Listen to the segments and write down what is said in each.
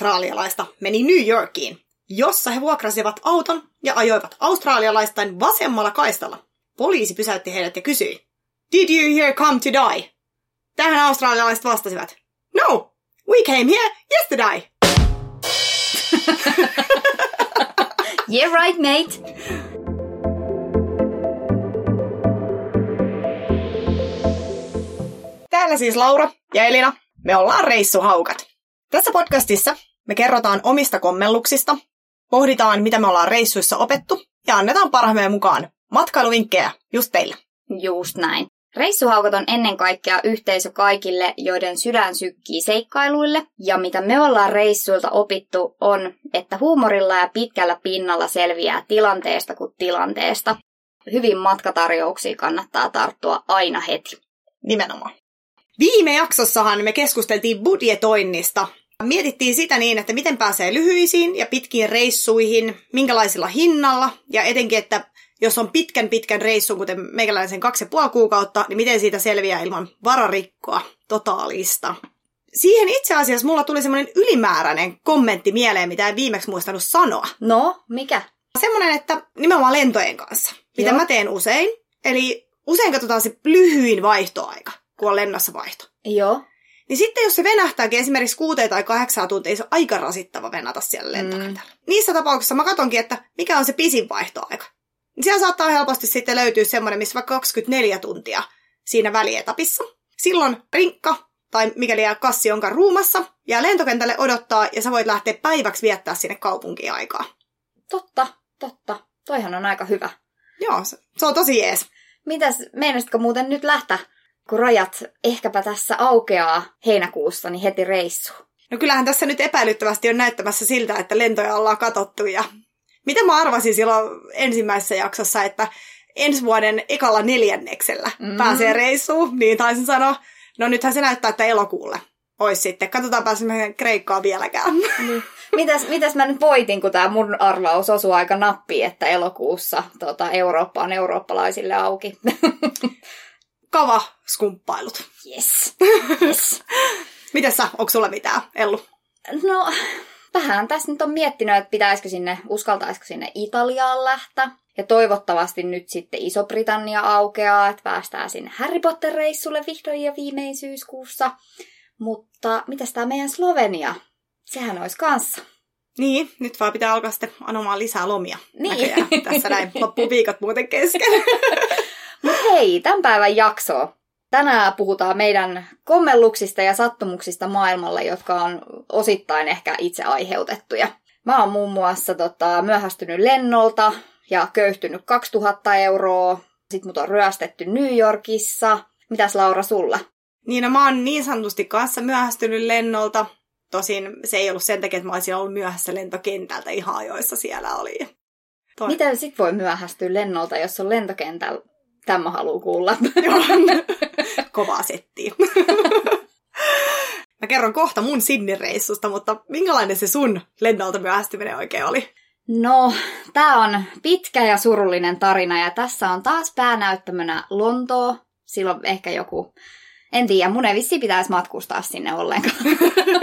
australialaista meni New Yorkiin, jossa he vuokrasivat auton ja ajoivat australialaistain vasemmalla kaistalla. Poliisi pysäytti heidät ja kysyi, Did you here come to die? Tähän australialaiset vastasivat, No, we came here yesterday. Yeah right, mate. Täällä siis Laura ja Elina. Me ollaan reissuhaukat. Tässä podcastissa me kerrotaan omista kommelluksista, pohditaan mitä me ollaan reissuissa opettu ja annetaan parhaamme mukaan matkailuvinkkejä just teille. Just näin. Reissuhaukat on ennen kaikkea yhteisö kaikille, joiden sydän sykkii seikkailuille. Ja mitä me ollaan reissuilta opittu on, että huumorilla ja pitkällä pinnalla selviää tilanteesta kuin tilanteesta. Hyvin matkatarjouksia kannattaa tarttua aina heti. Nimenomaan. Viime jaksossahan me keskusteltiin budjetoinnista. Mietittiin sitä niin, että miten pääsee lyhyisiin ja pitkiin reissuihin, minkälaisilla hinnalla ja etenkin, että jos on pitkän pitkän reissun, kuten meikäläisen kaksi ja puoli kuukautta, niin miten siitä selviää ilman vararikkoa totaalista. Siihen itse asiassa mulla tuli semmoinen ylimääräinen kommentti mieleen, mitä en viimeksi muistanut sanoa. No, mikä? Semmoinen, että nimenomaan lentojen kanssa, mitä Joo. mä teen usein. Eli usein katsotaan se lyhyin vaihtoaika, kun on lennossa vaihto. Joo. Niin sitten jos se venähtääkin esimerkiksi kuuteen tai kahdeksaa tuntia, se on aika rasittava venata siellä lentokentällä. Mm. Niissä tapauksissa mä katsonkin, että mikä on se pisin vaihtoaika. Niin siellä saattaa helposti sitten löytyä semmoinen, missä vaikka 24 tuntia siinä välietapissa. Silloin rinkka tai mikäli jää kassi onkaan ruumassa, ja lentokentälle odottaa, ja sä voit lähteä päiväksi viettää sinne kaupunkiin aikaa. Totta, totta. Toihan on aika hyvä. Joo, se, se on tosi jees. Mitäs, meinasitko muuten nyt lähteä, kun rajat ehkäpä tässä aukeaa heinäkuussa, niin heti reissu? No kyllähän tässä nyt epäilyttävästi on näyttämässä siltä, että lentoja ollaan katottu ja mitä mä arvasin silloin ensimmäisessä jaksossa, että ensi vuoden ekalla neljänneksellä Mm. pääsee reissuun, niin taisin sanoa, no nythän se näyttää, että elokuulle olisi sitten. Katsotaan pääsemme Kreikkaan vieläkään. Niin. Mitäs, mitäs mä nyt voitin, kun tämä mun arvaus osui aika nappiin, että elokuussa tota, Eurooppa on eurooppalaisille auki. Kava skumppailut. yes. yes. Mites sä, onko sulla mitään, Ellu? No, vähän tässä nyt on miettinyt, että pitäisikö sinne, uskaltaisiko sinne Italiaan lähteä. Ja toivottavasti nyt sitten Iso-Britannia aukeaa, että päästään sinne Harry Potter-reissulle vihdoin ja viimein syyskuussa. Mutta mitäs tämä meidän Slovenia? Sehän olisi kanssa. Niin, nyt vaan pitää alkaa sitten anomaan lisää lomia. Niin. Näköjään. Tässä näin loppuu viikot muuten kesken. Hei, tämän päivän jakso. Tänään puhutaan meidän kommelluksista ja sattumuksista maailmalla, jotka on osittain ehkä itse aiheutettuja. Mä oon muun muassa tota, myöhästynyt lennolta ja köyhtynyt 2000 euroa. Sitten mut on ryöstetty New Yorkissa. Mitäs Laura sulla? Niin, no mä oon niin sanotusti kanssa myöhästynyt lennolta. Tosin se ei ollut sen takia, että mä olisin ollut myöhässä lentokentältä ihan ajoissa siellä oli. Toi. Miten sit voi myöhästyä lennolta, jos on lentokentällä? Tämä haluaa kuulla. Joo. Kovaa settiä. Mä kerron kohta mun Sydney-reissusta, mutta minkälainen se sun lennolta myöhästyminen oikein oli? No, tämä on pitkä ja surullinen tarina ja tässä on taas päänäyttämönä Lontoo. Silloin ehkä joku, en tiedä, mun ei vissi pitäisi matkustaa sinne ollenkaan.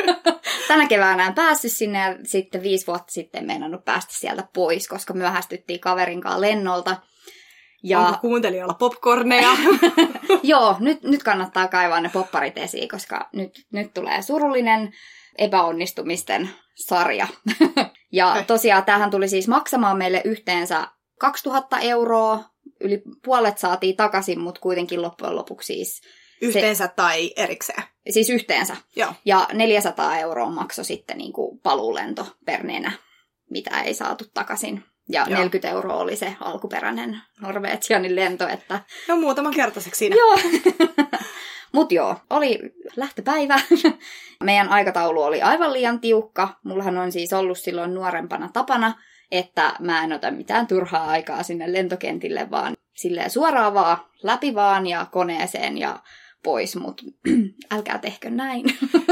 Tänä keväänä en päässyt sinne ja sitten viisi vuotta sitten en meinannut päästä sieltä pois, koska myöhästyttiin kaverin kanssa lennolta. Ja... Onko kuuntelijoilla popcorneja? Joo, nyt, nyt kannattaa kaivaa ne popparit esiin, koska nyt, nyt tulee surullinen epäonnistumisten sarja. ja tosiaan tämähän tuli siis maksamaan meille yhteensä 2000 euroa. Yli puolet saatiin takaisin, mutta kuitenkin loppujen lopuksi siis, Yhteensä se, tai erikseen? siis yhteensä. Joo. Ja 400 euroa maksoi sitten niin kuin paluulento per nenä, mitä ei saatu takaisin. Ja Joo. 40 euroa oli se alkuperäinen Norvegianin lento, että No muutaman kertaiseksi siinä. Joo. Mut joo, oli lähtöpäivä. Meidän aikataulu oli aivan liian tiukka. Mullahan on siis ollut silloin nuorempana tapana, että mä en ota mitään turhaa aikaa sinne lentokentille, vaan silleen suoraan vaan, läpi vaan ja koneeseen ja pois, mut älkää tehkö näin.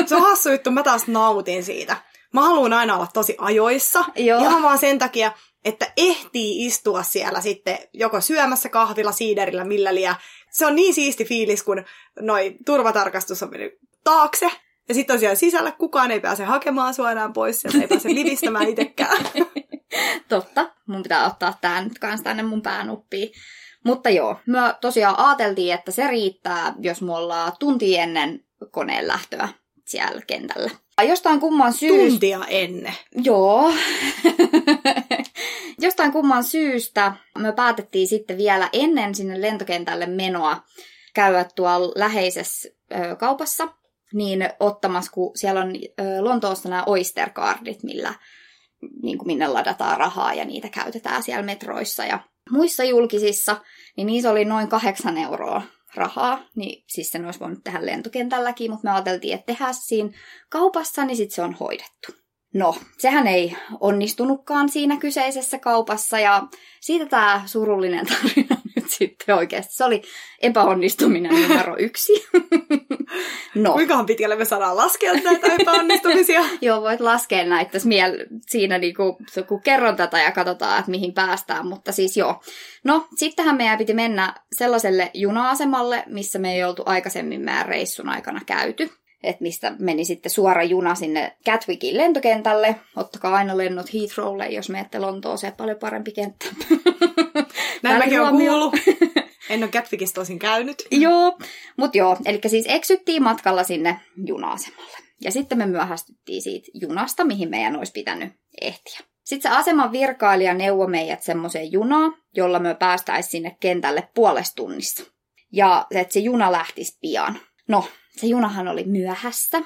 Se on hassu juttu, mä taas nautin siitä. Mä haluan aina olla tosi ajoissa. Joo. Ihan vaan sen takia, että ehtii istua siellä sitten joko syömässä kahvilla, siiderillä, millä liian. Se on niin siisti fiilis, kun noi turvatarkastus on mennyt taakse. Ja sitten tosiaan sisällä kukaan ei pääse hakemaan sua enää pois, sieltä ei pääse livistämään itsekään. Totta. Mun pitää ottaa tää nyt kans tänne mun päänuppiin. Mutta joo, me tosiaan ajateltiin, että se riittää, jos me ollaan tunti ennen koneen lähtöä siellä kentällä. Jostain kumman syystä... Tuntia ennen. Joo. Jostain kumman syystä me päätettiin sitten vielä ennen sinne lentokentälle menoa käydä tuolla läheisessä ö, kaupassa, niin ottamassa, kun siellä on ö, Lontoossa nämä Oyster-cardit, millä niin kuin minne ladataan rahaa ja niitä käytetään siellä metroissa ja muissa julkisissa, niin niissä oli noin kahdeksan euroa rahaa, niin siis sen olisi voinut tehdä lentokentälläkin, mutta me ajateltiin, että tehdään siinä kaupassa, niin sitten se on hoidettu. No, sehän ei onnistunutkaan siinä kyseisessä kaupassa ja siitä tämä surullinen tarina nyt sitten oikeasti. Se oli epäonnistuminen numero yksi. no, Kuinkahan pitkälle me saadaan laskea näitä epäonnistumisia? joo, voit laskea näitä tässä miel- siinä niinku, kun kerron tätä ja katsotaan, että mihin päästään, mutta siis joo. No, sittenhän meidän piti mennä sellaiselle juna-asemalle, missä me ei oltu aikaisemmin meidän reissun aikana käyty että mistä meni sitten suora juna sinne Gatwickin lentokentälle. Ottakaa aina lennot Heathrowlle, jos menette Lontooseen, paljon parempi kenttä. Näin mäkin Välihuomio. kuullut. En ole Gatwickissa tosin käynyt. Joo, mutta joo, eli siis eksyttiin matkalla sinne juna-asemalle. Ja sitten me myöhästyttiin siitä junasta, mihin meidän olisi pitänyt ehtiä. Sitten se aseman virkailija neuvoi meidät semmoiseen junaan, jolla me päästäisiin sinne kentälle puolesta tunnissa. Ja että se juna lähtisi pian. No, se junahan oli myöhässä,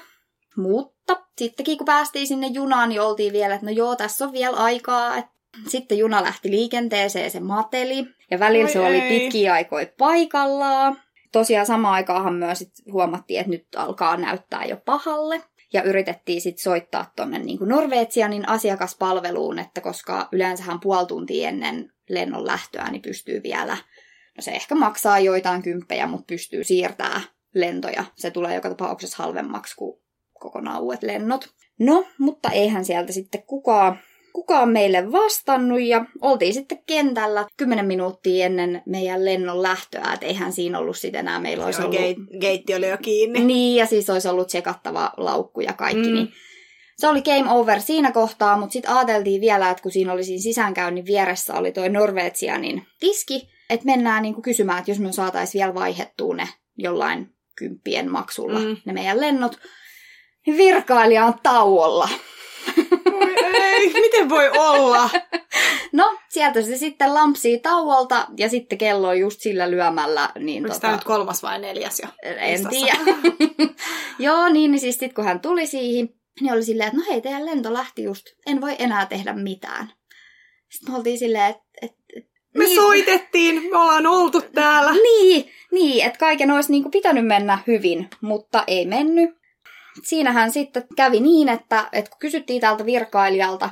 mutta sittenkin kun päästiin sinne junaan, niin oltiin vielä, että no joo, tässä on vielä aikaa. Sitten juna lähti liikenteeseen, se mateli, ja välillä Oi se oli ei. pitkiä aikoja paikallaan. Tosiaan samaan aikaanhan myös sit huomattiin, että nyt alkaa näyttää jo pahalle. Ja yritettiin sitten soittaa tuonne niin Norvetsianin asiakaspalveluun, että koska yleensähän puoli tuntia ennen lennon lähtöä, niin pystyy vielä, no se ehkä maksaa joitain kymppejä, mutta pystyy siirtää lentoja. Se tulee joka tapauksessa halvemmaksi kuin kokonaan uudet lennot. No, mutta eihän sieltä sitten kukaan, kukaan meille vastannut ja oltiin sitten kentällä 10 minuuttia ennen meidän lennon lähtöä, että eihän siinä ollut sitten enää, meillä olisi ollut... Geitti oli jo kiinni. Niin, ja siis olisi ollut tsekattava laukku ja kaikki, Mm. mm. niin se oli game over siinä kohtaa, mutta sitten ajateltiin vielä, että kun siinä oli siinä sisäänkäynnin vieressä oli toi Norvetsianin tiski, että mennään niinku kysymään, että jos me saataisiin vielä vaihettua ne jollain kymppien maksulla, Mm. ne meidän lennot, niin virkailija on tauolla. Voi ei, miten voi olla? No, sieltä se sitten lampsii tauolta ja sitten kello on just sillä lyömällä. Niin Onko tämä nyt kolmas vai neljäs jo? En tiedä. Joo, niin, niin siis sitten kun hän tuli siihen, niin oli silleen, että no hei, teidän lento lähti just, en voi enää tehdä mitään. Sitten me oltiin silleen, että... Et, et, Me niin, soitettiin, me ollaan oltu täällä. Niin, niin että kaiken olisi niinku pitänyt mennä hyvin, mutta ei mennyt. Siinähän sitten kävi niin, että, että kun kysyttiin tältä virkailijalta,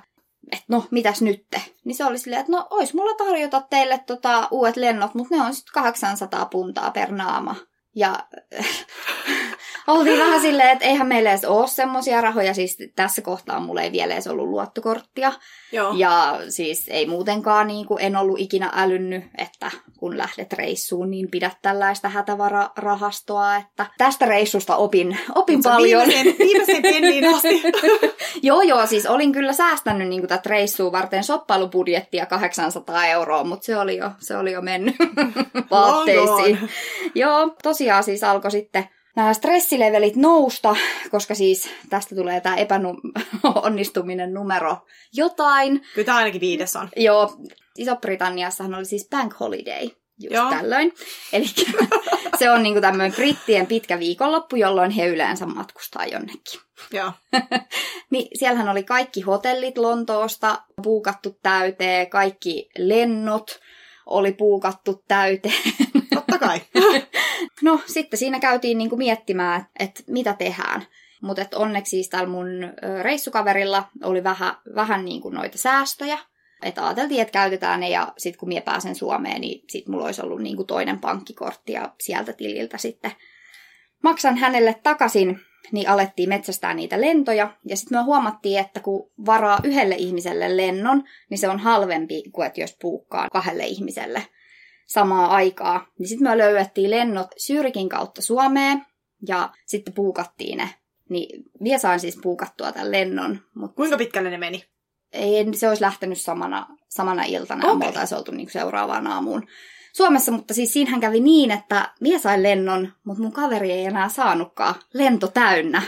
että no, mitäs nytte? Niin se oli silleen, että no, ois mulla tarjota teille tota, uudet lennot, mutta ne on sitten 800 puntaa per naama. Ja oltiin vähän silleen, että eihän meillä edes ole semmoisia rahoja, siis tässä kohtaa mulla ei vielä edes ollut luottokorttia. Joo. Ja siis ei muutenkaan, niin kuin en ollut ikinä älynnyt, että kun lähdet reissuun, niin pidä tällaista hätävararahastoa. Että tästä reissusta opin, opin paljon. Viimeiseen penniin asti. joo, joo, siis olin kyllä säästänyt niin tätä reissua varten soppailubudjettia 800 euroa, mutta se oli jo, se oli jo mennyt vaatteisiin. Joo, tosiaan siis alkoi sitten nämä stressilevelit nousta, koska siis tästä tulee tämä epäonnistuminen numero jotain. Kyllä tämä ainakin viides on. Joo, Iso-Britanniassahan oli siis bank holiday just Joo. Tällöin. Eli se on niinku tämmöinen brittien pitkä viikonloppu, jolloin he yleensä matkustaa jonnekin. Joo. Niin siellähän oli kaikki hotellit Lontoosta puukattu täyteen, kaikki lennot oli puukattu täyteen. Totta kai. No sitten siinä käytiin niinku miettimään, että mitä tehdään. Mutta onneksi siis tällä mun reissukaverilla oli vähän, vähän niinku noita säästöjä. Että ajateltiin, että käytetään ne ja sitten kun minä pääsen Suomeen, niin sitten mulla olisi ollut niinku toinen pankkikortti ja sieltä tililtä sitten maksan hänelle takaisin, niin alettiin metsästää niitä lentoja. Ja sitten me huomattiin, että kun varaa yhdelle ihmiselle lennon, niin se on halvempi kuin että jos puukkaa kahdelle ihmiselle samaa aikaa. Niin sitten me löydettiin lennot Syyrikin kautta Suomeen ja sitten puukattiin ne Niin minä sain siis puukattua tämän lennon, mutta Kuinka pitkälle ne meni? ei se olisi lähtenyt samana, samana iltana, okay. me oltaisiin oltu niin seuraavaan aamuun Suomessa, mutta siis siinähän kävi niin, että minä sain lennon, mutta mun kaveri ei enää saanutkaan. Lento täynnä.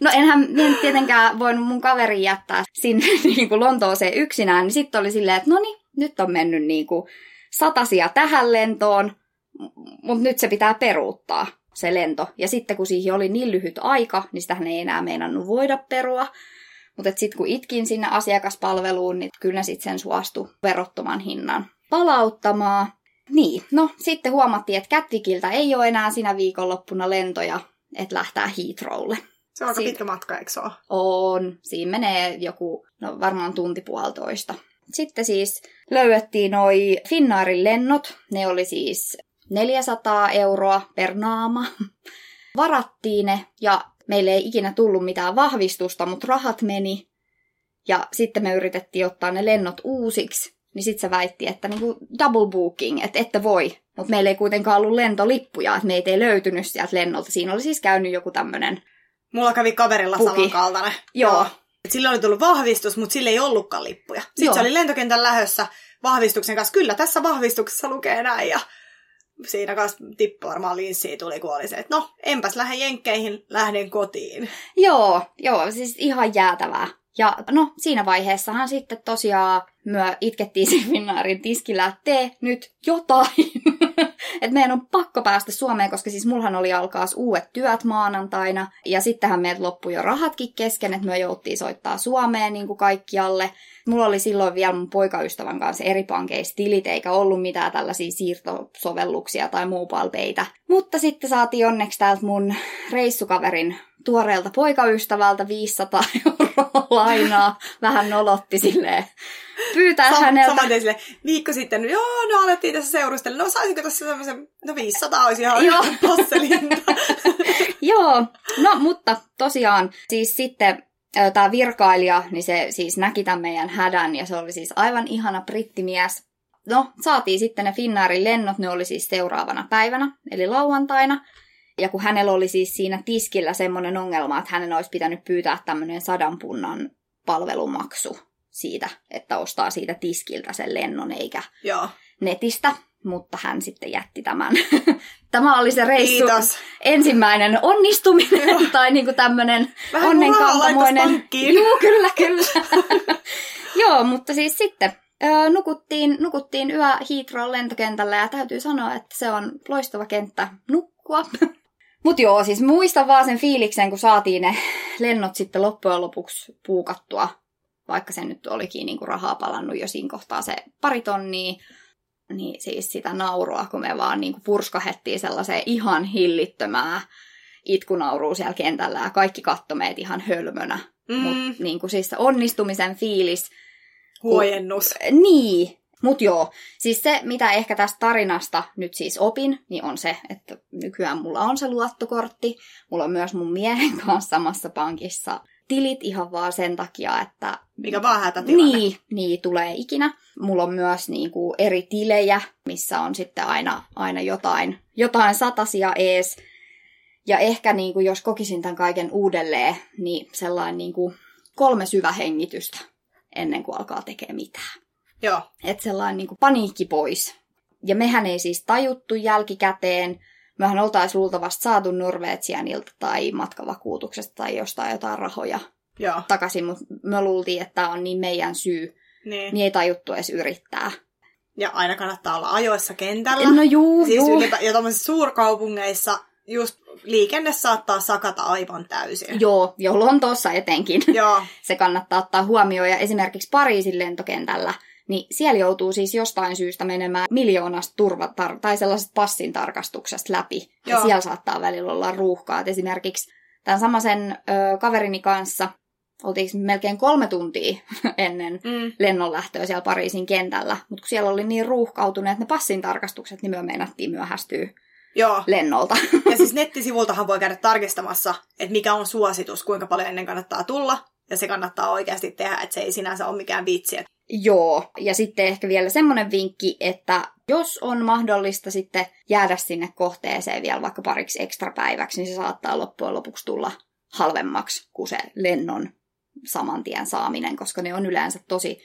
no enhän nyt tietenkään voinut mun kaveri jättää sinne niin kuin Lontooseen yksinään, niin sitten oli silleen, että no niin, nyt on mennyt niin kuin satasia tähän lentoon, mutta nyt se pitää peruuttaa se lento. Ja sitten kun siihen oli niin lyhyt aika, niin sitähän ei enää meinannut voida perua. Mutta sitten kun itkin sinne asiakaspalveluun, niin kyllä sitten sen suostu verottoman hinnan palauttamaan. Niin, no sitten huomattiin, että Catwickiltä ei ole enää sinä viikonloppuna lentoja, että lähtää Heathrowlle. Se on aika Siitä- pitkä matka, eikö se ole? On, siinä menee joku, no varmaan tunti puolitoista. Sitten siis löydettiin noi Finnaarin lennot, ne oli siis 400 euroa per naama. Varattiin ne ja meille ei ikinä tullut mitään vahvistusta, mutta rahat meni. Ja sitten me yritettiin ottaa ne lennot uusiksi, niin sitten se väitti, että niinku double booking, että ette voi. Mutta meillä ei kuitenkaan ollut lentolippuja, että meitä ei löytynyt sieltä lennolta. Siinä oli siis käynyt joku tämmöinen, Mulla kävi kaverilla Puki. samankaltainen. joo, Et Sillä oli tullut vahvistus, mutta sillä ei ollutkaan lippuja. Sitten Joo. se oli lentokentän lähössä vahvistuksen kanssa. Kyllä tässä vahvistuksessa lukee näin. Ja siinä kanssa tippu varmaan linssiin tuli, kun oli se, että no, enpäs lähde jenkkeihin, lähden kotiin. Joo, joo, siis ihan jäätävää. Ja no, siinä vaiheessahan sitten tosiaan myö itkettiin siinä Finnaarin tiskillä, että tee nyt jotain. että meidän on pakko päästä Suomeen, koska siis mullahan oli alkaa uudet työt maanantaina. Ja sittenhän meiltä loppui jo rahatkin kesken, että me jouttiin soittaa Suomeen niin kuin kaikkialle. Mulla oli silloin vielä mun poikaystävän kanssa eri pankeissa tilit, eikä ollut mitään tällaisia siirtosovelluksia tai mobile Mutta sitten saatiin onneksi täältä mun reissukaverin tuoreelta poikaystävältä 500 euroa lainaa. Vähän nolotti silleen pyytää Sam- häneltä. Samaten sille viikko sitten, joo, no alettiin tässä seurustella. No saisinko tässä semmoisen, no 500 olisi ihan Joo. Joo, no mutta tosiaan siis sitten tämä virkailija, niin se siis näki tämän meidän hädän ja se oli siis aivan ihana brittimies. No, saatiin sitten ne Finnaarin lennot, ne oli siis seuraavana päivänä, eli lauantaina. Ja kun hänellä oli siis siinä tiskillä semmoinen ongelma, että hänen olisi pitänyt pyytää tämmöinen sadan punnan palvelumaksu siitä, että ostaa siitä tiskiltä sen lennon eikä joo, netistä, mutta hän sitten jätti tämän. Tämä oli se reissu kiitos. ensimmäinen onnistuminen tai niinku tämmöinen onnenkantamoinen. Joo, kyllä, kyllä. Joo, mutta siis sitten nukuttiin, nukuttiin yö Heathrow lentokentällä ja täytyy sanoa, että se on loistava kenttä nukkua. Mutta joo, siis muistan vaan sen fiiliksen, kun saatiin ne lennot sitten loppujen lopuksi puukattua, vaikka se nyt olikin niinku rahaa palannut jo siinä kohtaa se pari tonnia, niin siis sitä naurua, kun me vaan niinku purskahettiin sellaiseen ihan hillittömää itkunaurua siellä kentällä ja kaikki katsoi meitä ihan hölmönä. Mm. Mut niinku siis se onnistumisen fiilis, huojennus. niin. Mut joo, siis se, mitä ehkä tästä tarinasta nyt siis opin, niin on se, että nykyään mulla on se luottokortti. Mulla on myös mun miehen kanssa samassa pankissa tilit ihan vaan sen takia, että... Mikä vaan hätätilanne. Niin, niin tulee ikinä. Mulla on myös niinku eri tilejä, missä on sitten aina, aina jotain, jotain satasia ees. Ja ehkä niinku, jos kokisin tämän kaiken uudelleen, niin sellainen niinku kolme syvähengitystä ennen kuin alkaa tekemään mitään. Joo, Että sellainen niin paniikki pois. Ja mehän ei siis tajuttu jälkikäteen. Mehän oltaisiin luultavasti saatu Norvegianilta tai matkavakuutuksesta tai jostain jotain rahoja joo. takaisin, mutta me luultiin, että tämä on niin meidän syy. Niin. Niin ei tajuttu edes yrittää. Ja aina kannattaa olla ajoissa kentällä. No juu, Siis juu. ylipä, ja tuommoisissa suurkaupungeissa just liikenne saattaa sakata aivan täysin. Joo, jo Lontoossa etenkin. Joo, Se kannattaa ottaa huomioon. Ja esimerkiksi Pariisin lentokentällä, niin siellä joutuu siis jostain syystä menemään miljoonasta turvatar- tai sellaisesta passin tarkastuksesta läpi. Ja Joo. siellä saattaa välillä olla ruuhkaa. Et esimerkiksi tämän samaisen ö, kaverini kanssa oltiin melkein kolme tuntia ennen mm. lennon lähtöä siellä Pariisin kentällä. Mutta kun siellä oli niin ruuhkautuneet ne passin tarkastukset, niin me meinattiin myöhästyä joo. lennolta. Ja siis nettisivultahan voi käydä tarkistamassa, että mikä on suositus, kuinka paljon ennen kannattaa tulla. Ja se kannattaa oikeasti tehdä, että se ei sinänsä ole mikään vitsi. Joo, ja sitten ehkä vielä semmoinen vinkki, että Jos on mahdollista sitten jäädä sinne kohteeseen vielä vaikka pariksi ekstra päiväksi, niin se saattaa loppujen lopuksi tulla halvemmaksi kuin se lennon saman tien saaminen, koska ne on yleensä tosi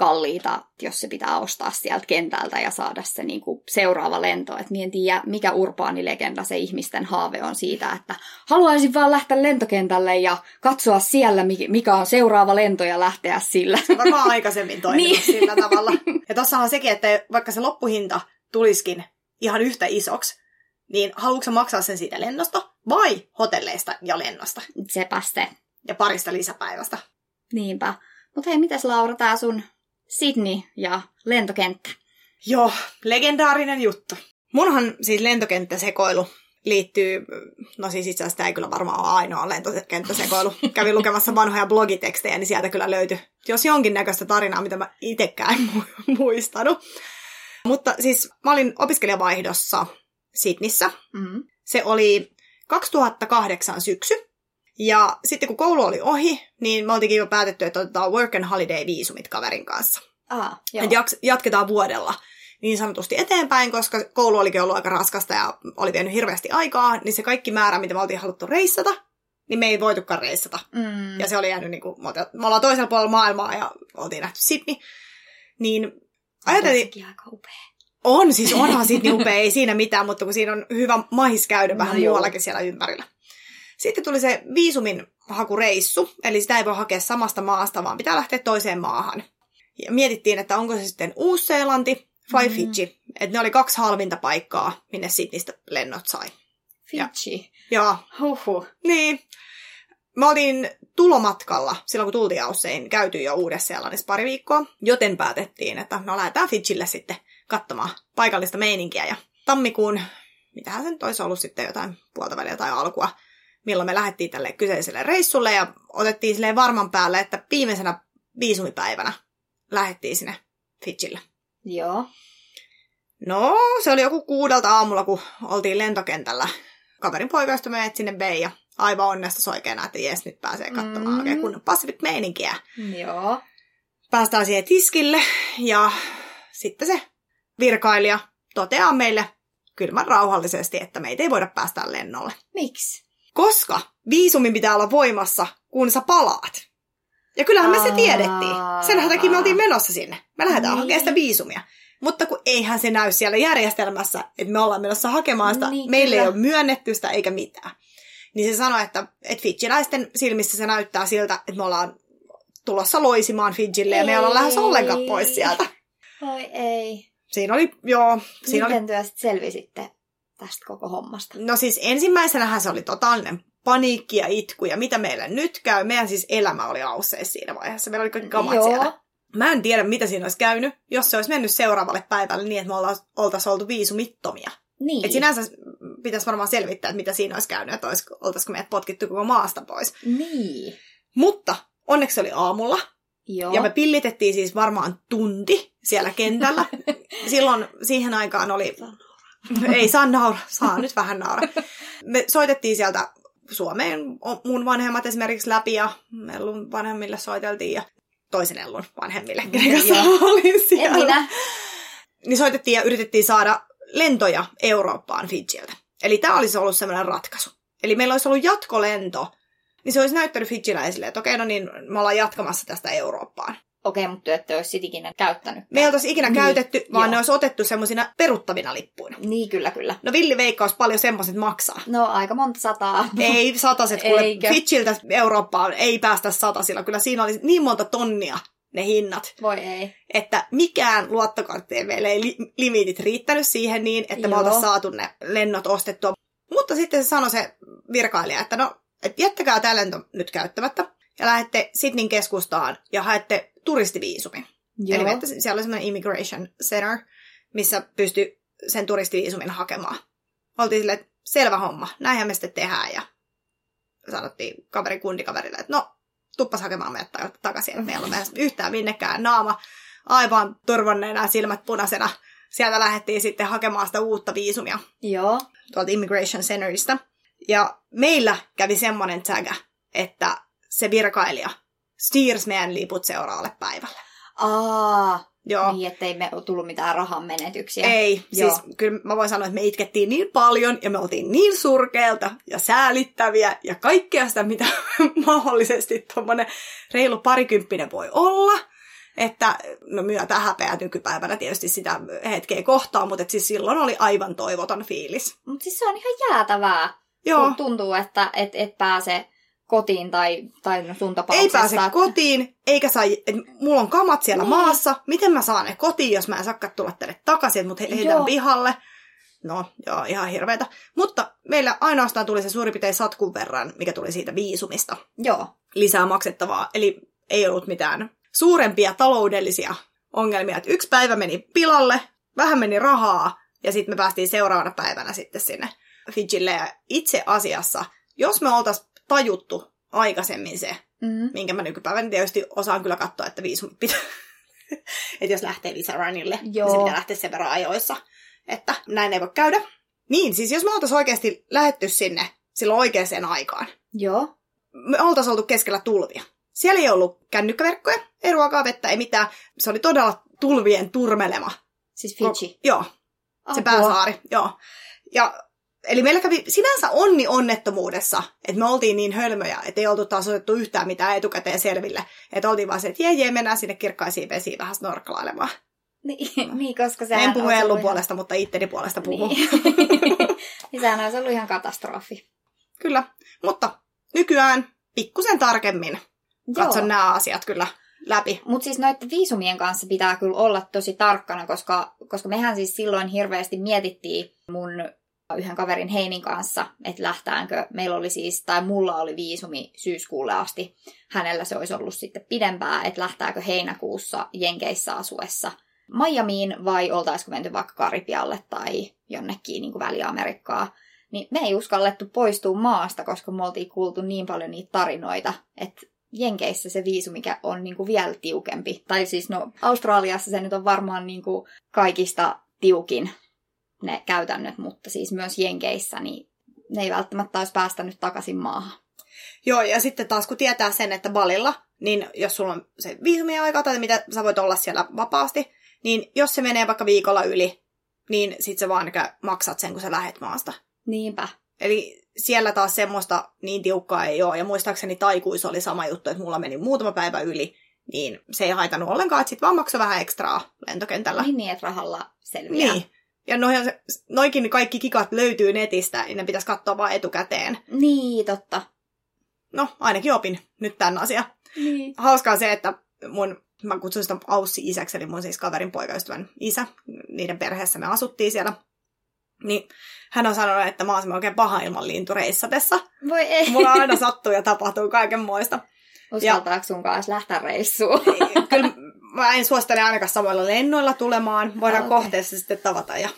kalliita, jos se pitää ostaa sieltä kentältä ja saada se niin kuin seuraava lento. Et en tiedä, mikä urbaani legenda se ihmisten haave on siitä, että haluaisin vaan lähteä lentokentälle ja katsoa siellä, mikä on seuraava lento ja lähteä sillä. Se varmaan aikaisemmin toiminut niin. sillä tavalla. Ja tossahan sekin, että vaikka se loppuhinta tulisikin ihan yhtä isoksi, niin haluatko maksaa sen siitä lennosta vai hotelleista ja lennosta? Sepä se. Ja parista lisäpäivästä. Niinpä. Mutta hei, mitäs Laura, tää sun Sydney ja lentokenttä. Joo, legendaarinen juttu. Munhan siis lentokenttäsekoilu liittyy, no siis itse asiassa tämä ei kyllä varmaan ole ainoa lentokenttäsekoilu. Kävin lukemassa vanhoja blogitekstejä, niin sieltä kyllä löytyi jos jonkinnäköistä tarinaa, mitä mä itsekään en muistanut. Mutta siis mä olin opiskelijavaihdossa Sydnissä. Mm-hmm. Se oli 2008 syksy. Ja sitten kun koulu oli ohi, niin me oltiinkin jo päätetty, että otetaan work and holiday viisumit kaverin kanssa. Ah, joo. Et jatketaan vuodella niin sanotusti eteenpäin, koska koulu olikin ollut aika raskasta ja oli vienyt hirveästi aikaa, niin se kaikki määrä, mitä me oltiin haluttu reissata, niin me ei voitukaan reissata. Mm. Ja se oli jäänyt, niin kuin, me ollaan toisella puolella maailmaa ja oltiin nähty Sydney. Niin ajateltiin... aika upea. On, siis onhan Sydney upea, ei siinä mitään, mutta kun siinä on hyvä mahis käydä no, vähän joo. muuallakin siellä ympärillä. Sitten tuli se viisumin hakureissu, eli sitä ei voi hakea samasta maasta, vaan pitää lähteä toiseen maahan. Ja mietittiin, että onko se sitten Uus-Seelanti vai mm. Fiji. Että ne oli kaksi halvinta paikkaa, minne Sydneystä lennot sai. Fiji? Joo. Huhu. Niin. Mä olin tulomatkalla, silloin kun tultiin Aussein, käyty jo Uudessa-Seelannissa pari viikkoa, joten päätettiin, että no lähdetään Fijille sitten katsomaan paikallista meininkiä. Ja tammikuun, mitähän se nyt olisi ollut sitten jotain puolta väliä tai alkua, milloin me lähdettiin tälle kyseiselle reissulle ja otettiin silleen varman päälle, että viimeisenä viisumipäivänä lähdettiin sinne Fitchille. Joo. No, se oli joku kuudelta aamulla, kun oltiin lentokentällä. Kaverin poikaista meidät sinne vei ja aivan onnesta soikeena, että jes, nyt pääsee katsomaan mm. oikein kunnon Pacific meininkiä. Joo. Päästään siihen tiskille ja sitten se virkailija toteaa meille kylmän rauhallisesti, että meitä ei voida päästä lennolle. Miksi? Koska viisumin pitää olla voimassa, kun sä palaat. Ja kyllähän me se tiedettiin. Sen takia me oltiin menossa sinne. Me lähdetään niin. hakemaan sitä viisumia. Mutta kun eihän se näy siellä järjestelmässä, että me ollaan menossa hakemaan sitä, niin, meille kyllä. ei ole myönnetty sitä eikä mitään. Niin se sanoi, että, että Fidjiläisten silmissä se näyttää siltä, että me ollaan tulossa loisimaan Fidjille ja me ei olla lähes ollenkaan pois sieltä. Oi ei. Siinä oli, joo. Siinä Miten oli... työ sitten selvisitte? Tästä koko hommasta? No siis ensimmäisenähän se oli totaalinen paniikki ja itku, ja mitä meillä nyt käy. Meidän siis elämä oli ausseessa siinä vaiheessa. Meillä oli kaikki kamat Joo. siellä. Mä en tiedä, mitä siinä olisi käynyt, jos se olisi mennyt seuraavalle päivälle niin, että me oltaisiin oltu viisumittomia. Niin. Et sinänsä pitäisi varmaan selvittää, että mitä siinä olisi käynyt, että olisi, oltaisiko meidät potkittu koko maasta pois. Niin. Mutta onneksi se oli aamulla. Joo. Ja me pillitettiin siis varmaan tunti siellä kentällä. Silloin siihen aikaan oli Ei saa naura, saa nyt vähän naura. Me soitettiin sieltä Suomeen mun vanhemmat esimerkiksi läpi ja Ellun vanhemmille soiteltiin ja toisen Ellun vanhemmille, kenen kanssa olin siellä. En minä. Niin soitettiin ja yritettiin saada lentoja Eurooppaan Fidjiltä. Eli tämä olisi ollut semmoinen ratkaisu. Eli meillä olisi ollut jatkolento, niin se olisi näyttänyt Fidjiläisille, että okei, no niin, me ollaan jatkamassa tästä Eurooppaan. Okei, mutta te ette olisi ikinä käyttänyt. Me ei oltaisi ikinä niin, käytetty, vaan joo. ne olisi otettu semmoisina peruttavina lippuina. Niin, kyllä, kyllä. No villi veikkaus paljon semmoiset maksaa. No aika monta sataa. Ei sataset, kuule Fitchiltä Eurooppaan ei päästä satasilla. Kyllä siinä oli niin monta tonnia ne hinnat. Voi ei. Että mikään luottokortti meille ei li- limitit riittänyt siihen niin, että Joo. me oltaisiin saatu ne lennot ostettua. Mutta sitten se sanoi se virkailija, että no, et jättäkää tämä lento nyt käyttämättä ja lähdette Sydneyn keskustaan ja haette turistiviisumin. Joo. Eli että siellä oli semmoinen immigration center, missä pystyy sen turistiviisumin hakemaan. Oltiin silleen, että selvä homma, näinhän me sitten tehdään. Ja sanottiin kaveri kundikaverille, että no, tuppas hakemaan meidät takaisin, että meillä on yhtään minnekään naama aivan turvanneena silmät punaisena. Sieltä lähdettiin sitten hakemaan sitä uutta viisumia. Joo. Tuolta Immigration Centerista. Ja meillä kävi semmoinen tsägä, että se virkailija meidän liput seuraavalle päivälle. Aa, Joo. Niin, ettei me tullut mitään rahan menetyksiä. Ei, Joo. siis kyllä mä voin sanoa, että me itkettiin niin paljon ja me oltiin niin surkeelta ja säälittäviä ja kaikkea sitä, mitä mahdollisesti tuommoinen reilu parikymppinen voi olla. Että no myötä häpeä nykypäivänä tietysti sitä hetkeä kohtaa, mutta et siis silloin oli aivan toivoton fiilis. Mutta siis se on ihan jäätävää. Joo, Kun tuntuu, että et, et pääse kotiin tai, tai no sun ei tapauksessa. pääse että- kotiin, eikä saa, et mulla on kamat siellä Niin. maassa, miten mä saan ne kotiin, jos mä en saakaan tulla tänne takaisin, mutta he- heitän pihalle. No, joo, ihan hirveetä. Mutta meillä ainoastaan tuli se suurin piirtein satkun verran, mikä tuli siitä viisumista Joo. lisää maksettavaa. Eli ei ollut mitään suurempia taloudellisia ongelmia. Et yksi päivä meni pilalle, vähän meni rahaa, ja sitten me päästiin seuraavana päivänä sitten sinne Fidjille. Ja itse asiassa, jos me oltaisiin tajuttu aikaisemmin se, Mm. minkä mä nykypäivänä tietysti osaan kyllä katsoa, että viisumit pitää. että jos lähtee lisärunnille, niin Joo. se pitää lähteä sen verran ajoissa, että näin ei voi käydä. Niin, siis jos me oltaisiin oikeasti lähetty sinne silloin oikeaan aikaan, Joo. me oltaisiin oltu keskellä tulvia. Siellä ei ollut kännykkäverkkoja, ei ruokaa, vettä, ei mitään. Se oli todella tulvien turmelema. Siis Fiji. Joo, se Apua. pääsaari, joo. Ja, eli meillä kävi sinänsä onni onnettomuudessa, että me oltiin niin hölmöjä, että ei oltu taas otettu yhtään mitään etukäteen selville. Että oltiin vaan se, että jee, jee, mennään sinne kirkkaisiin vesiin vähän snorklailemaan. Niin, niin, koska se en puhu Ellun puolesta, mutta itteni puolesta puhun. Niin. niin sehän olisi ollut ihan katastrofi. Kyllä, mutta nykyään pikkusen tarkemmin katson nämä asiat kyllä läpi. Mutta siis noiden viisumien kanssa pitää kyllä olla tosi tarkkana, koska, koska mehän siis silloin hirveästi mietittiin mun yhden kaverin Heinin kanssa, että lähtäänkö, meillä oli siis, tai mulla oli viisumi syyskuulle asti, hänellä se olisi ollut sitten pidempää, että lähtääkö heinäkuussa Jenkeissä asuessa Miamiin vai oltaisiko menty vaikka Karibialle tai jonnekin niin Väli-Amerikkaa. Niin me ei uskallettu poistua maasta, koska me oltiin kuultu niin paljon niitä tarinoita, että Jenkeissä se viisu, mikä on niin kuin vielä tiukempi. Tai siis no Australiassa se nyt on varmaan niin kuin kaikista tiukin ne käytännöt, mutta siis myös Jenkeissä, niin ne ei välttämättä olisi päästänyt takaisin maahan. Joo, ja sitten taas kun tietää sen, että Balilla, niin jos sulla on se viisumien aika tai mitä sä voit olla siellä vapaasti, niin jos se menee vaikka viikolla yli, niin sit sä vaan maksat sen, kun sä lähet maasta. Niinpä. Eli siellä taas semmoista niin tiukkaa ei ole. Ja muistaakseni taikuissa oli sama juttu, että mulla meni muutama päivä yli, niin se ei haitannut ollenkaan, että sit vaan maksoi vähän ekstraa lentokentällä. Niin, niin, että rahalla selviää. Niin. Ja noihan se, noikin kaikki kikat löytyy netistä, niin ne pitäisi katsoa vaan etukäteen. Niin, totta. No, ainakin opin nyt tämän asian. Niin. Hauskaa se, että mun, mä kutsun sitä Aussi isäksi, eli mun siis kaverin poikaystävän isä, niiden perheessä me asuttiin siellä. Niin hän on sanonut, että mä oon oikein paha ilman lintureissatessa. Voi ei. Mulla aina sattuu ja tapahtuu kaikenmoista. Uskaltaako sun kanssa lähteä reissuun? Kyllä mä en suosittele ainakaan samoilla lennoilla tulemaan. Voidaan Ah, okay. kohteessa sitten tavata ja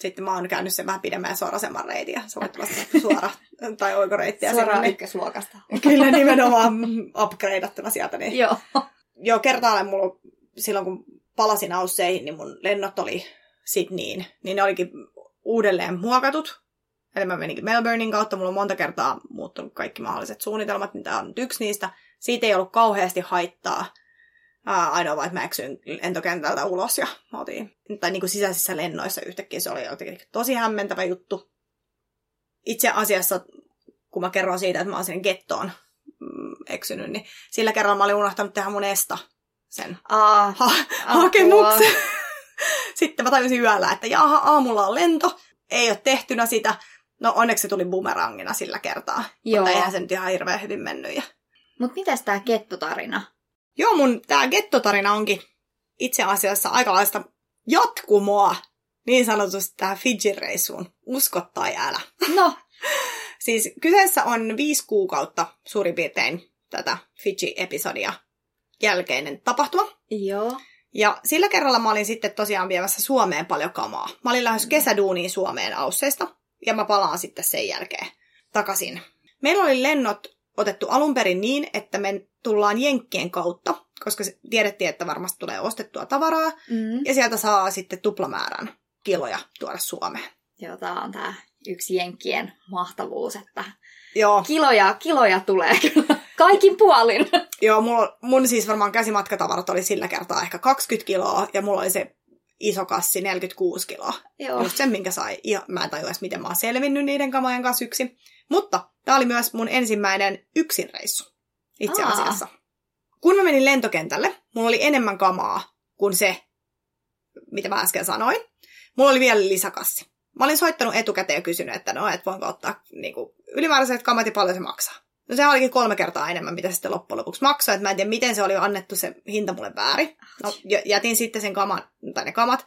sitten mä oon käynyt sen vähän pidemmän ja suorasemman reitin ja sä voit vasta suora tai oikoreittiä Suoraan ykkösluokasta. Kyllä nimenomaan upgradeattuna sieltä. Niin. Joo. Joo, kertaalleen mulla silloin kun palasin Ausseihin, niin mun lennot oli Sydneyin, niin ne olikin uudelleen muokatut. Eli mä meninkin Melbournein kautta, mulla on monta kertaa muuttunut kaikki mahdolliset suunnitelmat, niin tää on nyt yksi niistä. Siitä ei ollut kauheasti haittaa. Ää, ainoa vaan, että mä eksyin lentokentältä ulos ja mä otin, tai niin kuin sisäisissä lennoissa yhtäkkiä se oli jotenkin tosi hämmentävä juttu. Itse asiassa, kun mä kerron siitä, että mä oon sinne gettoon mm, eksynyt, niin sillä kerralla mä olin unohtanut tehdä mun esta sen Aa, ha- hakemuksen. Sitten mä tajusin yöllä, että jaha, aamulla on lento, ei ole tehtynä sitä. No onneksi se tuli bumerangina sillä kertaa. Joo. Mutta eihän se nyt ihan hirveän hyvin mennyt. Ja... Mut mitäs tää kettotarina? Joo, mun tää gettotarina onkin itse asiassa aikalaista jatkumoa niin sanotusti tähän Fiji-reissuun. Usko tai älä. No, Siis kyseessä on viisi kuukautta suurin piirtein tätä Fiji-episodia jälkeinen tapahtuma. joo. Ja sillä kerralla mä olin sitten tosiaan viemässä Suomeen paljon kamaa. Mä olin lähes kesäduuniin Suomeen Ausseista, ja mä palaan sitten sen jälkeen takaisin. Meillä oli lennot otettu alun perin niin, että me tullaan Jenkkien kautta, koska tiedettiin, että varmasti tulee ostettua tavaraa, Mm. ja sieltä saa sitten tuplamäärän kiloja tuoda Suomeen. Joo, tää on tää yksi jenkkien mahtavuus, että Joo, kiloja, kiloja tulee kyllä. Kaikin puolin. Joo, mulla, mun siis varmaan käsimatkatavarat oli sillä kertaa ehkä 20 kiloa, ja mulla oli se iso kassi 46 kiloa. Joo. Just sen, minkä sai. Ja mä en tajua edes, miten mä oon selvinnyt niiden kamojen kanssa yksin. Mutta tää oli myös mun ensimmäinen yksinreissu. Itse Aa. asiassa. Kun mä menin lentokentälle, mulla oli enemmän kamaa kuin se, mitä mä äsken sanoin. Mulla oli vielä lisäkassi. Mä olin soittanut etukäteen ja kysynyt, että no, et voinko ottaa niin kuin, ylimääräiset kamat ja paljon se maksaa. No se olikin kolme kertaa enemmän, mitä se sitten loppujen lopuksi maksoi. Että mä en tiedä, miten se oli annettu se hinta mulle väärin. No, jätin sitten sen kaman, tai ne kamat.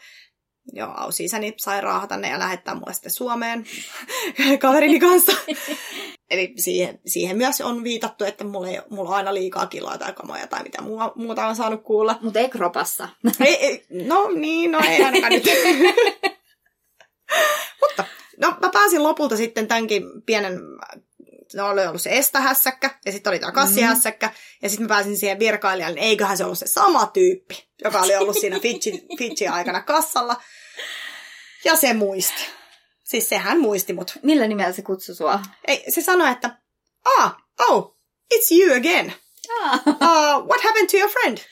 Joo, ausi-isäni sai raahata ne ja lähettää mulle sitten Suomeen kaverini kanssa. Eli siihen, siihen myös on viitattu, että mulla, ei, mulla on aina liikaa kiloa tai kamoja tai mitä mua, muuta on saanut kuulla. Mutta ei kropassa. Ei, ei, no niin, no ei ainakaan nyt. Mutta no, mä pääsin lopulta sitten tämänkin pienen, no oli ollut se estähässäkkä ja sitten oli tämä kassihässäkkä mm. ja sitten mä pääsin siihen virkailijalle, niin eiköhän se ollut se sama tyyppi, joka oli ollut siinä Fitchi, Fitchi aikana kassalla. Ja se muisti. Siis sehän muisti mut. Millä nimellä se kutsui sua? Ei, se sanoi, että ah, oh, it's you again. Ah, Uh, what happened to your friend?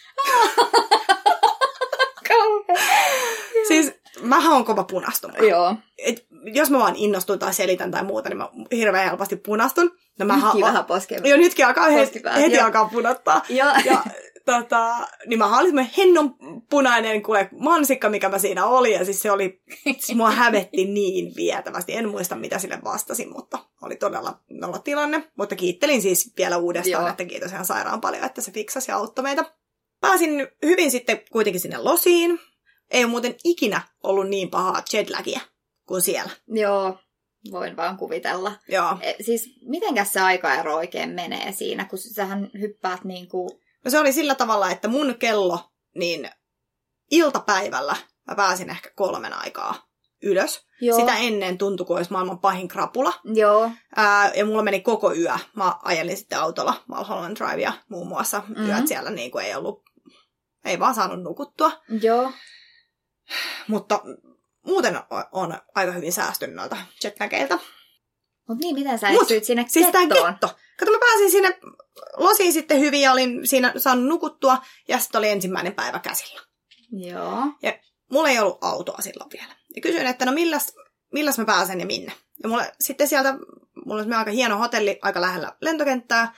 Siis mähän on kova punastumaan. Joo. Et jos mä vaan innostun tai selitän tai muuta, niin mä hirveän helposti punastun. No mä Nytkin vähän poskeen. Jo nytkin alkaa heti, heti joo. alkaa punottaa. Joo. Ja tota, niin mä olin semmoinen hennon punainen kuule mansikka, mikä mä siinä oli. Ja siis se oli, siis mua hävetti niin vietävästi. En muista, mitä sille vastasin, mutta oli todella nolla tilanne. Mutta kiittelin siis vielä uudestaan, Joo. että kiitos ihan sairaan paljon, että se fiksasi ja auttoi meitä. Pääsin hyvin sitten kuitenkin sinne losiin. Ei ole muuten ikinä ollut niin pahaa jetlagia kuin siellä. Joo, voin vaan kuvitella. Joo. E, siis mitenkäs se aikaero oikein menee siinä, kun sähän hyppäät niin kuin... No se oli sillä tavalla, että mun kello, niin iltapäivällä mä pääsin ehkä kolmen aikaa ylös. Joo. Sitä ennen tuntui, kuin olisi maailman pahin krapula. Joo, Ää, ja mulla meni koko yö. Mä ajelin sitten autolla Valholland Drivea muun muassa. Mhm. Mm-hmm. Yöt siellä niin kuin ei ollut, ei vaan saanut nukuttua. joo. Mutta muuten on, aika hyvin säästynyt noilta jetlageilta. Mutta niin, miten sä Mut, sinne Siis kettoon? ketto. Kato, mä pääsin sinne losiin sitten hyvin ja olin siinä saanut nukuttua. Ja sitten oli ensimmäinen päivä käsillä. Joo. mulla ei ollut autoa silloin vielä. Ja kysyin, että no milläs, milläs mä pääsen ja minne. Ja mulle, sitten sieltä, mulla oli aika hieno hotelli aika lähellä lentokenttää.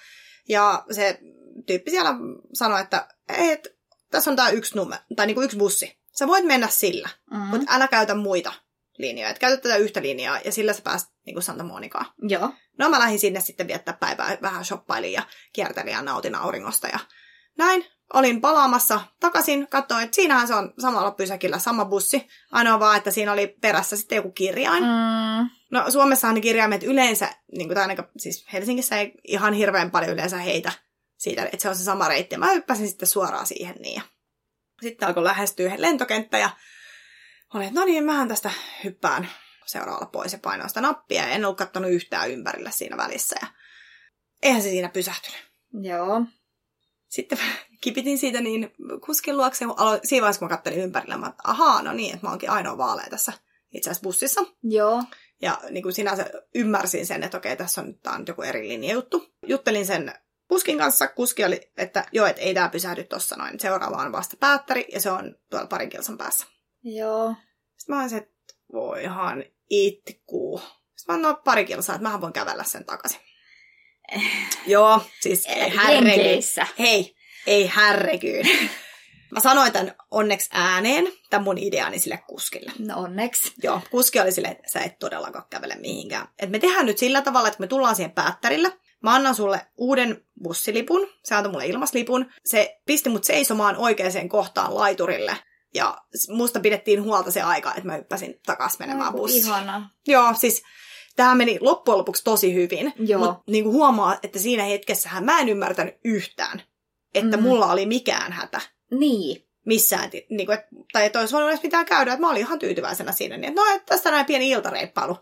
Ja se tyyppi siellä sanoi, että ei, et, tässä on tää yksi, nume, tai niinku yksi bussi. Sä voit mennä sillä, Mm-hmm. mutta älä käytä muita linjoja. Et käytä tätä yhtä linjaa ja sillä sä pääset niinku Santa Monicaan. Joo. No mä lähdin sinne sitten viettää päivää, vähän shoppailin ja kiertelin ja nautin auringosta ja näin. Olin palaamassa takaisin, katsoin, että siinähän se on samalla pysäkillä sama bussi. Ainoa vaan, että siinä oli perässä sitten joku kirjain. Mm. No Suomessahan ne kirjaimet yleensä, niin kuin, tai ainakaan, siis Helsingissä ei ihan hirveän paljon yleensä heitä siitä, että se on se sama reitti. Mä hyppäsin sitten suoraan siihen niin. Ja sitten alkoi lähestyä lentokenttä ja olin, että no niin, mähän tästä hyppään seuraavalla pois ja painoin sitä nappia. Ja en ollut katsonut yhtään ympärillä siinä välissä. Ja eihän se siinä pysähtynyt. Joo. Sitten mä kipitin siitä niin kuskin luokse. Aloin, siinä vaiheessa, kun mä kattelin ympärillä, mä että ahaa, no niin, että mä oonkin ainoa vaalea tässä itse asiassa bussissa. Joo. Ja niin kuin sinänsä ymmärsin sen, että okei, tässä on tää on joku eri linja juttu. Juttelin sen kuskin kanssa. Kuski oli, että joo, että ei tämä pysähdy tossa noin. Seuraava on vasta päättäri ja se on tuolla parin kilsan päässä. Joo. Sitten mä olin se, että voihan itkuu. Sitten mä no pari kilsaa, että mähän voin kävellä sen takaisin. joo, siis ei härrekyyn. Jenkeissä. Hei, ei härrekyyn. Mä sanoin tämän onneksi ääneen, tämän mun ideani sille kuskille. No onneksi. Joo, kuski oli silleen, että sä et todellakaan kävele mihinkään. Et me tehdään nyt sillä tavalla, että me tullaan siihen päättärillä. Mä annan sulle uuden bussilipun, se antoi mulle ilmaslipun. Se pisti mut seisomaan oikeaan kohtaan laiturille. Ja musta pidettiin huolta se aika, että mä hyppäsin takas menemään bussiin. Ihana. Joo, siis tämä meni loppujen lopuksi tosi hyvin. Joo. Mutta niin kuin huomaa, että siinä hetkessähän mä en ymmärtänyt yhtään, että Mm. mulla oli mikään hätä Niin. missään, niin kuin, tai että olisi voinut edes mitään käydä, että mä olin ihan tyytyväisenä siinä, niin että no, että tästä näin pieni iltareippailu,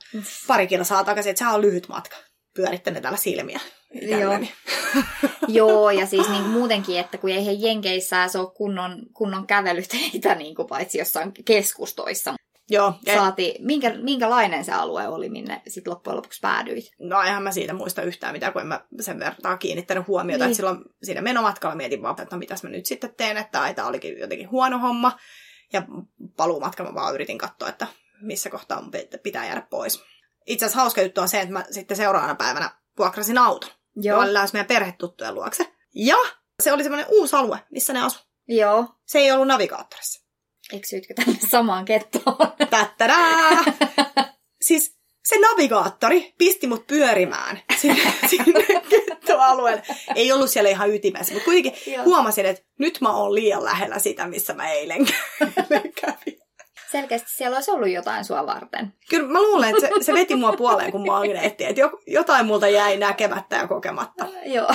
pari kilsaa takaisin, että sehän on lyhyt matka. Pyörittänyt täällä silmiä. Joo. Joo, ja siis niin muutenkin, että kun ei he Jenkeissä se ole kunnon, kunnon kävelyteitä, niin kuin paitsi jossain keskustoissa. Joo. Ja, Saati, minkä, minkälainen se alue oli, minne sit loppujen lopuksi päädyit? no eihän mä siitä muista yhtään mitään, kun en mä sen verran kiinnittänyt huomiota. Niin. Että silloin siinä menomatkalla mietin vaan, että no mitäs mä nyt sitten teen, että ai, tää olikin jotenkin huono homma. Ja paluumatkalla mä vaan yritin katsoa, että missä kohtaa mun pit- pitää jäädä pois. Itse asiassa hauska juttu on se, että mä sitten seuraavana päivänä vuokrasin auton. Joo. Mä olin lähes meidän perhetuttujen luokse. Ja se oli semmoinen uusi alue, missä ne asu. Joo. Se ei ollut navigaattorissa. Eksyytkö tänne samaan kettoon? Tättädää! siis se navigaattori pisti mut pyörimään sinne, sinne kettoalueelle. Ei ollut siellä ihan ytimessä, mutta kuitenkin Joo. huomasin, että nyt mä oon liian lähellä sitä, missä mä eilen kävin. Selkeästi siellä olisi ollut jotain sua varten. Kyllä mä luulen, että se, se veti mua puoleen kuin magneetti, että jo- jotain multa jäi näkemättä ja kokematta. Joo.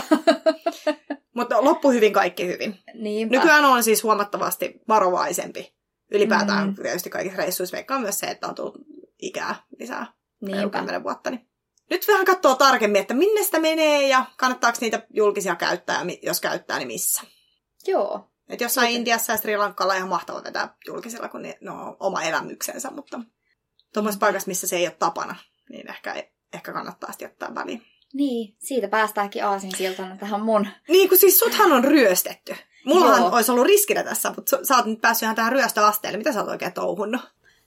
Mutta loppu hyvin, kaikki hyvin. Niinpä. Nykyään on siis huomattavasti varovaisempi. Ylipäätään Mm. tietysti kaikissa reissuissa veikkaa myös se, että on tullut ikää lisää Niinpä. kymmenen vuotta. Niin. Nyt vähän katsoo tarkemmin, että minne sitä menee ja kannattaako niitä julkisia käyttää, jos käyttää, niin missä. Joo. Et jossain Miten? Intiassa ja Sri Lankalla on ihan mahtava vetää julkisilla, kun ne, ne on oma elämyksensä, mutta tuommoisessa paikassa, missä se ei ole tapana, niin ehkä, ehkä kannattaa sitten ottaa väliin. Niin, siitä päästäänkin aasinsiltana tähän mun. Niin kuin siis suthan on ryöstetty. Mullahan Joo. olisi ollut riskinä tässä, mutta sä oot nyt päässyt ihan tähän ryöstöasteelle. Mitä sä oot oikein touhunnut?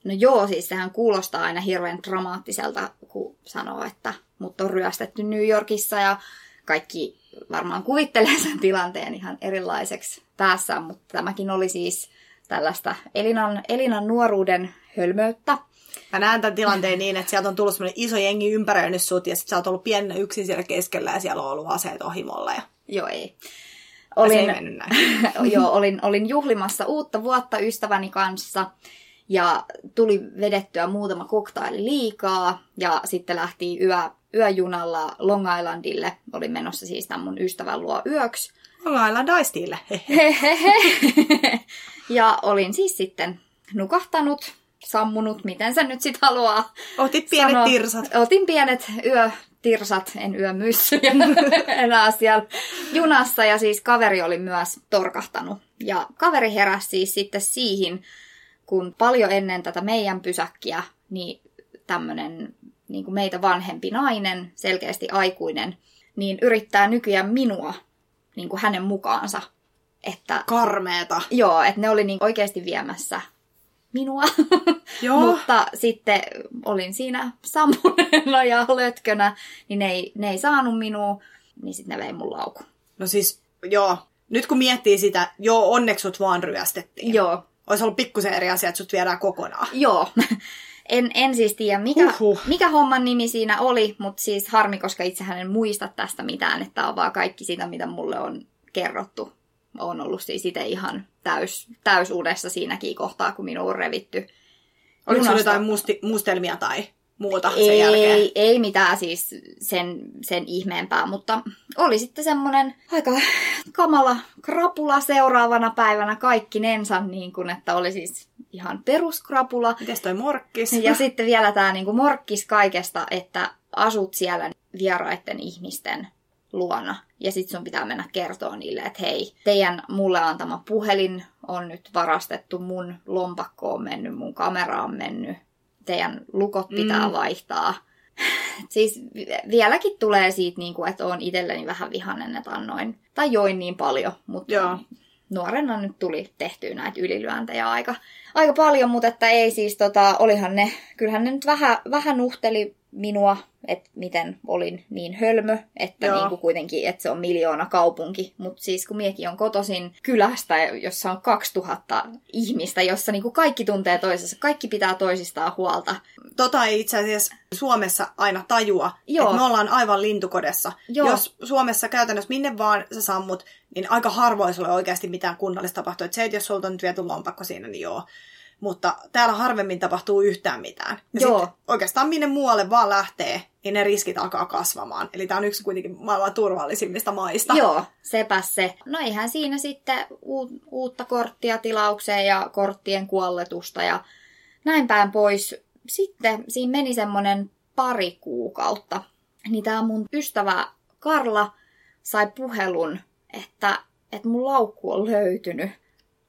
No joo, siis sehän kuulostaa aina hirveän dramaattiselta, kun sanoo, että mut on ryöstetty New Yorkissa ja kaikki varmaan kuvittelee sen tilanteen ihan erilaiseksi päässään, mutta tämäkin oli siis tällaista Elinan, Elinan nuoruuden hölmöyttä. Mä näen tämän tilanteen niin, että sieltä on tullut semmoinen iso jengi ympäröinyt sut ja sit sä oot ollut pienenä yksin siellä keskellä ja siellä on ollut aseet ohimolla. Ja Joo, ei. olin... se ei näin. joo, olin, olin juhlimassa uutta vuotta ystäväni kanssa ja tuli vedettyä muutama koktaili liikaa ja sitten lähti yö, yöjunalla Long Islandille. Olin menossa siis tämän mun ystävän luo yöksi. Ollaan daistille. ja olin siis sitten nukahtanut, sammunut, miten se nyt sit haluaa Otit pienet sanoa. tirsat. Otin pienet yötirsat, en yömyssyjä enää siellä junassa. Ja siis kaveri oli myös torkahtanut. Ja kaveri heräsi siis sitten siihen, kun paljon ennen tätä meidän pysäkkiä, niin tämmöinen niin kuin meitä vanhempi nainen, selkeästi aikuinen, niin yrittää nykyään minua niin kuin hänen mukaansa. Että Karmeeta. joo, että ne oli niin oikeasti viemässä minua. Joo. Mutta sitten olin siinä sammuneena ja lötkönä, niin ne ei, ne ei saanut minua, niin sitten ne vei mun laukun. No siis, joo. Nyt kun miettii sitä, joo, onneksi sut vaan ryöstettiin. Joo, Olisi ollut pikkusen eri asia, että sut viedään kokonaan. joo. En, en siis tiedä, mikä, Huhhuh. mikä homman nimi siinä oli, mutta siis harmi, koska itsehän en muista tästä mitään, että on vaan kaikki sitä, mitä mulle on kerrottu. On ollut siis itse ihan täys, täysuudessa siinäkin kohtaa, kun minua on revitty Oliko junasta. jotain musti, mustelmia tai muuta sen ei, jälkeen? ei mitään siis sen, sen ihmeempää, mutta oli sitten semmoinen aika kamala krapula seuraavana päivänä kaikki nensa, niin kuin, että oli siis ihan peruskrapula. Mites toi morkkis? Ja sitten vielä tämä niin morkkis kaikesta, että asut siellä vieraiden ihmisten luona. Ja sitten sun pitää mennä kertoa niille, että hei, teidän mulle antama puhelin on nyt varastettu, mun lompakko on mennyt, mun kamera on mennyt, teidän lukot pitää Mm. vaihtaa. Siis vi- vieläkin tulee siitä, niin kuin, että on itselleni vähän vihanen, että annoin, tai join niin paljon, mutta Joo. nuorena nyt tuli tehtyä näitä ylilyöntejä aika, aika paljon, mutta että ei siis, tota, olihan ne, kyllähän ne nyt vähän, vähän nuhteli minua, että miten olin niin hölmö, että Joo. niin kuin kuitenkin, että se on miljoona kaupunki. Mutta siis kun miekin on kotoisin kylästä, jossa on 2000 ihmistä, jossa niin kuin kaikki tuntee toisensa, kaikki pitää toisistaan huolta. Tota ei itse asiassa Suomessa aina tajua, Joo. että me ollaan aivan lintukodessa. Joo. Jos Suomessa käytännössä minne vaan sä sammut, niin aika harvoin sulla oikeasti mitään kunnollista tapahtuu. Et se, että jos sulta on nyt viety lompakko siinä, niin joo. Mutta täällä harvemmin tapahtuu yhtään mitään. Ja Joo. sit oikeastaan minne muualle vaan lähtee, niin ne riskit alkaa kasvamaan. Eli tämä on yksi kuitenkin maailman turvallisimmista maista. Joo, sepäs se. No eihän siinä sitten u- uutta korttia tilaukseen ja korttien kuolletusta ja näin päin pois. Sitten siinä meni semmoinen pari kuukautta. Niin tämä mun ystävä Karla sai puhelun, että, että mun laukku on löytynyt.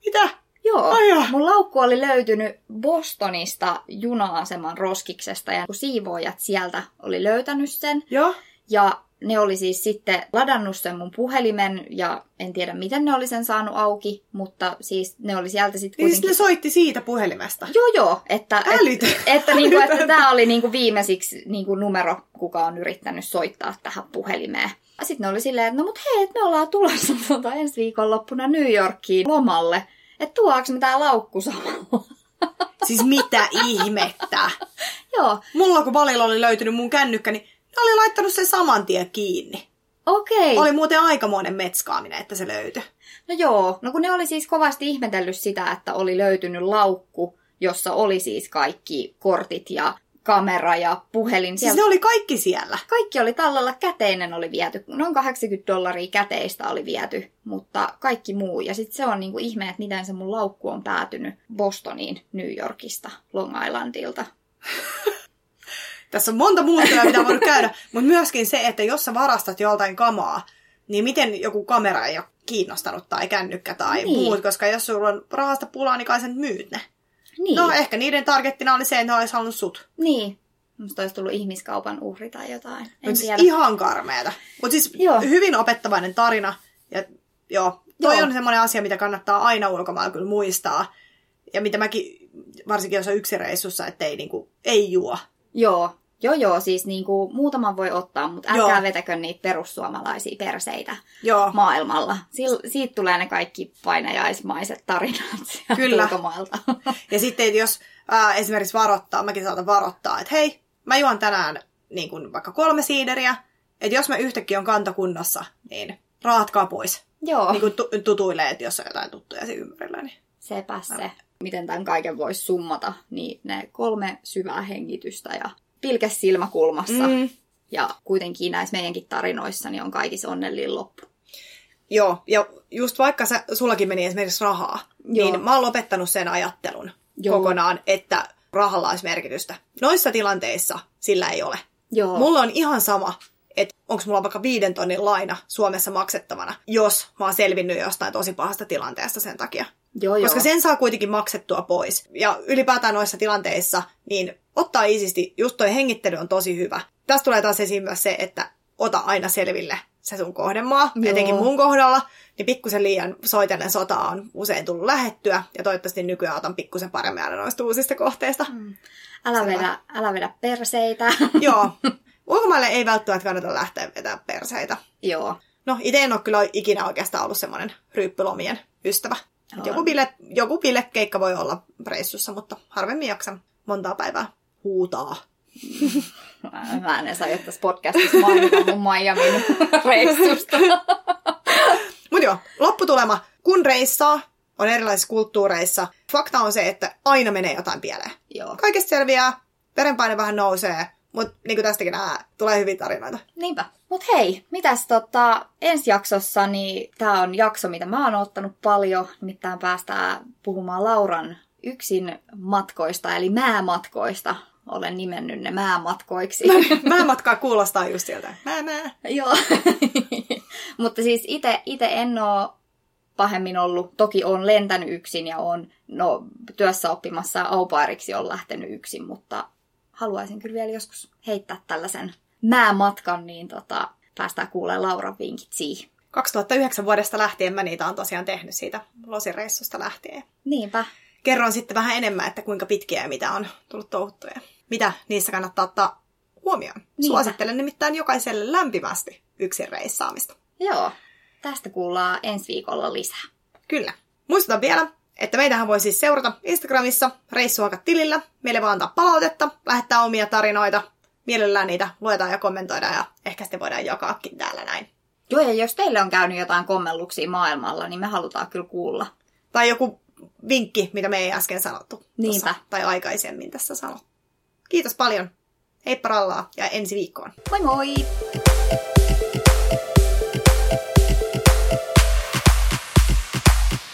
Mitä? Joo, joo. mun laukku oli löytynyt Bostonista juna-aseman roskiksesta ja kun siivoojat sieltä oli löytänyt sen. Joo. Ja ne oli siis sitten ladannut sen mun puhelimen ja en tiedä miten ne oli sen saanut auki, mutta siis ne oli sieltä sitten Niin siis kuitenkin... ne soitti siitä puhelimesta. Joo, joo. Että, Älytö. että, että, niinku, että tämä oli niinku viimeisiksi niinku numero, kuka on yrittänyt soittaa tähän puhelimeen. Sitten ne oli silleen, että no mut hei, et me ollaan tulossa tuota ensi viikonloppuna New Yorkiin lomalle. Että tuoks me tää laukku samalla? Siis mitä ihmettä. joo, Mulla kun Valilla oli löytynyt mun kännykkä, niin ne oli laittanut sen saman tien kiinni. okei. Oli muuten aikamoinen metskaaminen, että se löytyi. No joo, no kun ne oli siis kovasti ihmetellyt sitä, että oli löytynyt laukku, jossa oli siis kaikki kortit ja kamera ja puhelin. Siis ne oli kaikki siellä. Kaikki oli tallella, käteinen oli viety, noin 80 dollaria käteistä oli viety, mutta kaikki muu. Ja sitten se on niinku ihme, että miten se mun laukku on päätynyt Bostoniin, New Yorkista, Long Islandilta. Tässä on monta muuttua, mitä voinut käydä. Mutta myöskin se, että jos sä varastat joltain kamaa, niin miten joku kamera ei ole kiinnostanut tai kännykkä tai niin. muut, koska jos sulla on rahasta pulaa, niin kai sen myyt ne. Niin, No ehkä niiden targettina oli se, että ne olisi halunnut sut. niin. Musta olisi tullut ihmiskaupan uhri tai jotain. En siis tiedä. ihan karmeeta. Mutta siis Joo. hyvin opettavainen tarina. Ja joo, toi Joo. on semmoinen asia, mitä kannattaa aina ulkomailla kyllä muistaa. Ja mitä mäkin, varsinkin jos on yksi reissussa, että ei, niinku, ei juo. Joo, joo, joo, siis niinku, muutaman voi ottaa, mutta älkää Joo. vetäkö niitä perussuomalaisia perseitä Joo, maailmalla. Sil- siitä tulee ne kaikki painajaismaiset tarinat Kyllä. ulkomailta. Ja sitten jos ää, esimerkiksi varoittaa, mäkin saatan varoittaa, että hei, mä juon tänään niin kuin vaikka kolme siideriä, että jos mä yhtäkkiä on kantokunnassa, niin raatkaa pois. joo. Niin kuin tu- tutuilee, että jos on jotain tuttuja siinä ympärillä. Niin. Sepä se. Miten tämän kaiken voisi summata, niin ne kolme syvää hengitystä ja pilke silmäkulmassa. Mm, Ja kuitenkin näissä meidänkin tarinoissa niin on kaikissa onnellin loppu. joo, ja just vaikka sä, sullakin meni esimerkiksi rahaa, Joo. niin mä oon lopettanut sen ajattelun Joo. kokonaan, että rahalla olisi merkitystä. Noissa tilanteissa sillä ei ole. Joo. Mulla on ihan sama, että onko mulla vaikka viiden tonnin laina Suomessa maksettavana, jos mä oon selvinnyt jostain tosi pahasta tilanteesta sen takia. joo, joo. Koska sen saa kuitenkin maksettua pois. Ja ylipäätään noissa tilanteissa, niin ottaa iisisti, just toi hengittely on tosi hyvä. Tästä tulee taas esiin myös se, että ota aina selville se sun kohdemaa, Joo. etenkin mun kohdalla, niin pikkusen liian soitellen sotaa on usein tullut lähettyä, ja toivottavasti nykyään otan pikkusen paremmin aina noista uusista kohteista. Mm. Älä vedä, älä vedä perseitä. Joo. Ulkomaille ei välttämättä kannata lähteä vetää perseitä. joo. No, itse en ole kyllä ikinä oikeastaan ollut semmoinen ryyppylomien ystävä. Joku, bile, joku bilekeikka voi olla reissussa, mutta harvemmin jaksan montaa päivää huutaa. Mä- en saa tässä podcastissa mainita mun Miamin reissusta. Mutta joo, lopputulema. Kun reissaa, on erilaisissa kulttuureissa, fakta on se, että aina menee jotain pieleen. Joo. Kaikesta selviää, verenpaine vähän nousee, mutta niin kuin tästäkin nää, tulee hyviä tarinoita. Niinpä. Mut hei, mitäs tota, ensi jaksossa, niin tää on jakso, mitä mä oon ottanut paljon. Nimittäin päästään puhumaan Lauran yksin matkoista, eli määmatkoista. Olen nimennyt ne määmatkoiksi. Mä matkaa kuulostaa just sieltä. Mä, mä. Joo. Mutta siis itse ite en oo pahemmin ollut. Toki on lentänyt yksin ja on no, työssä oppimassa aupairiksi on lähtenyt yksin, mutta haluaisin kyllä vielä joskus heittää tällaisen määmatkan, niin tota, päästään kuulemaan Lauran vinkit siihen. 2009 vuodesta lähtien mä niitä on tosiaan tehnyt siitä losireissusta lähtien. Niinpä. Kerron sitten vähän enemmän, että kuinka pitkiä ja mitä on tullut touhuttuja. Mitä niissä kannattaa ottaa huomioon. Suosittelen nimittäin jokaiselle lämpimästi yksin reissaamista. Joo. Tästä kuullaan ensi viikolla lisää. Kyllä. Muistutan vielä, että meitähän voi siis seurata Instagramissa reissuakat-tilillä. Meille voi antaa palautetta, lähettää omia tarinoita. Mielellään niitä luetaan ja kommentoidaan ja ehkä sitten voidaan jakaakin täällä näin. Joo, ja jos teille on käynyt jotain kommelluksia maailmalla, niin me halutaan kyllä kuulla. Tai joku vinkki, mitä me ei äsken sanottu. Niinpä. Tossa, tai aikaisemmin tässä sanottu. Kiitos paljon. Heippa rallaa ja ensi viikkoon. Moi moi!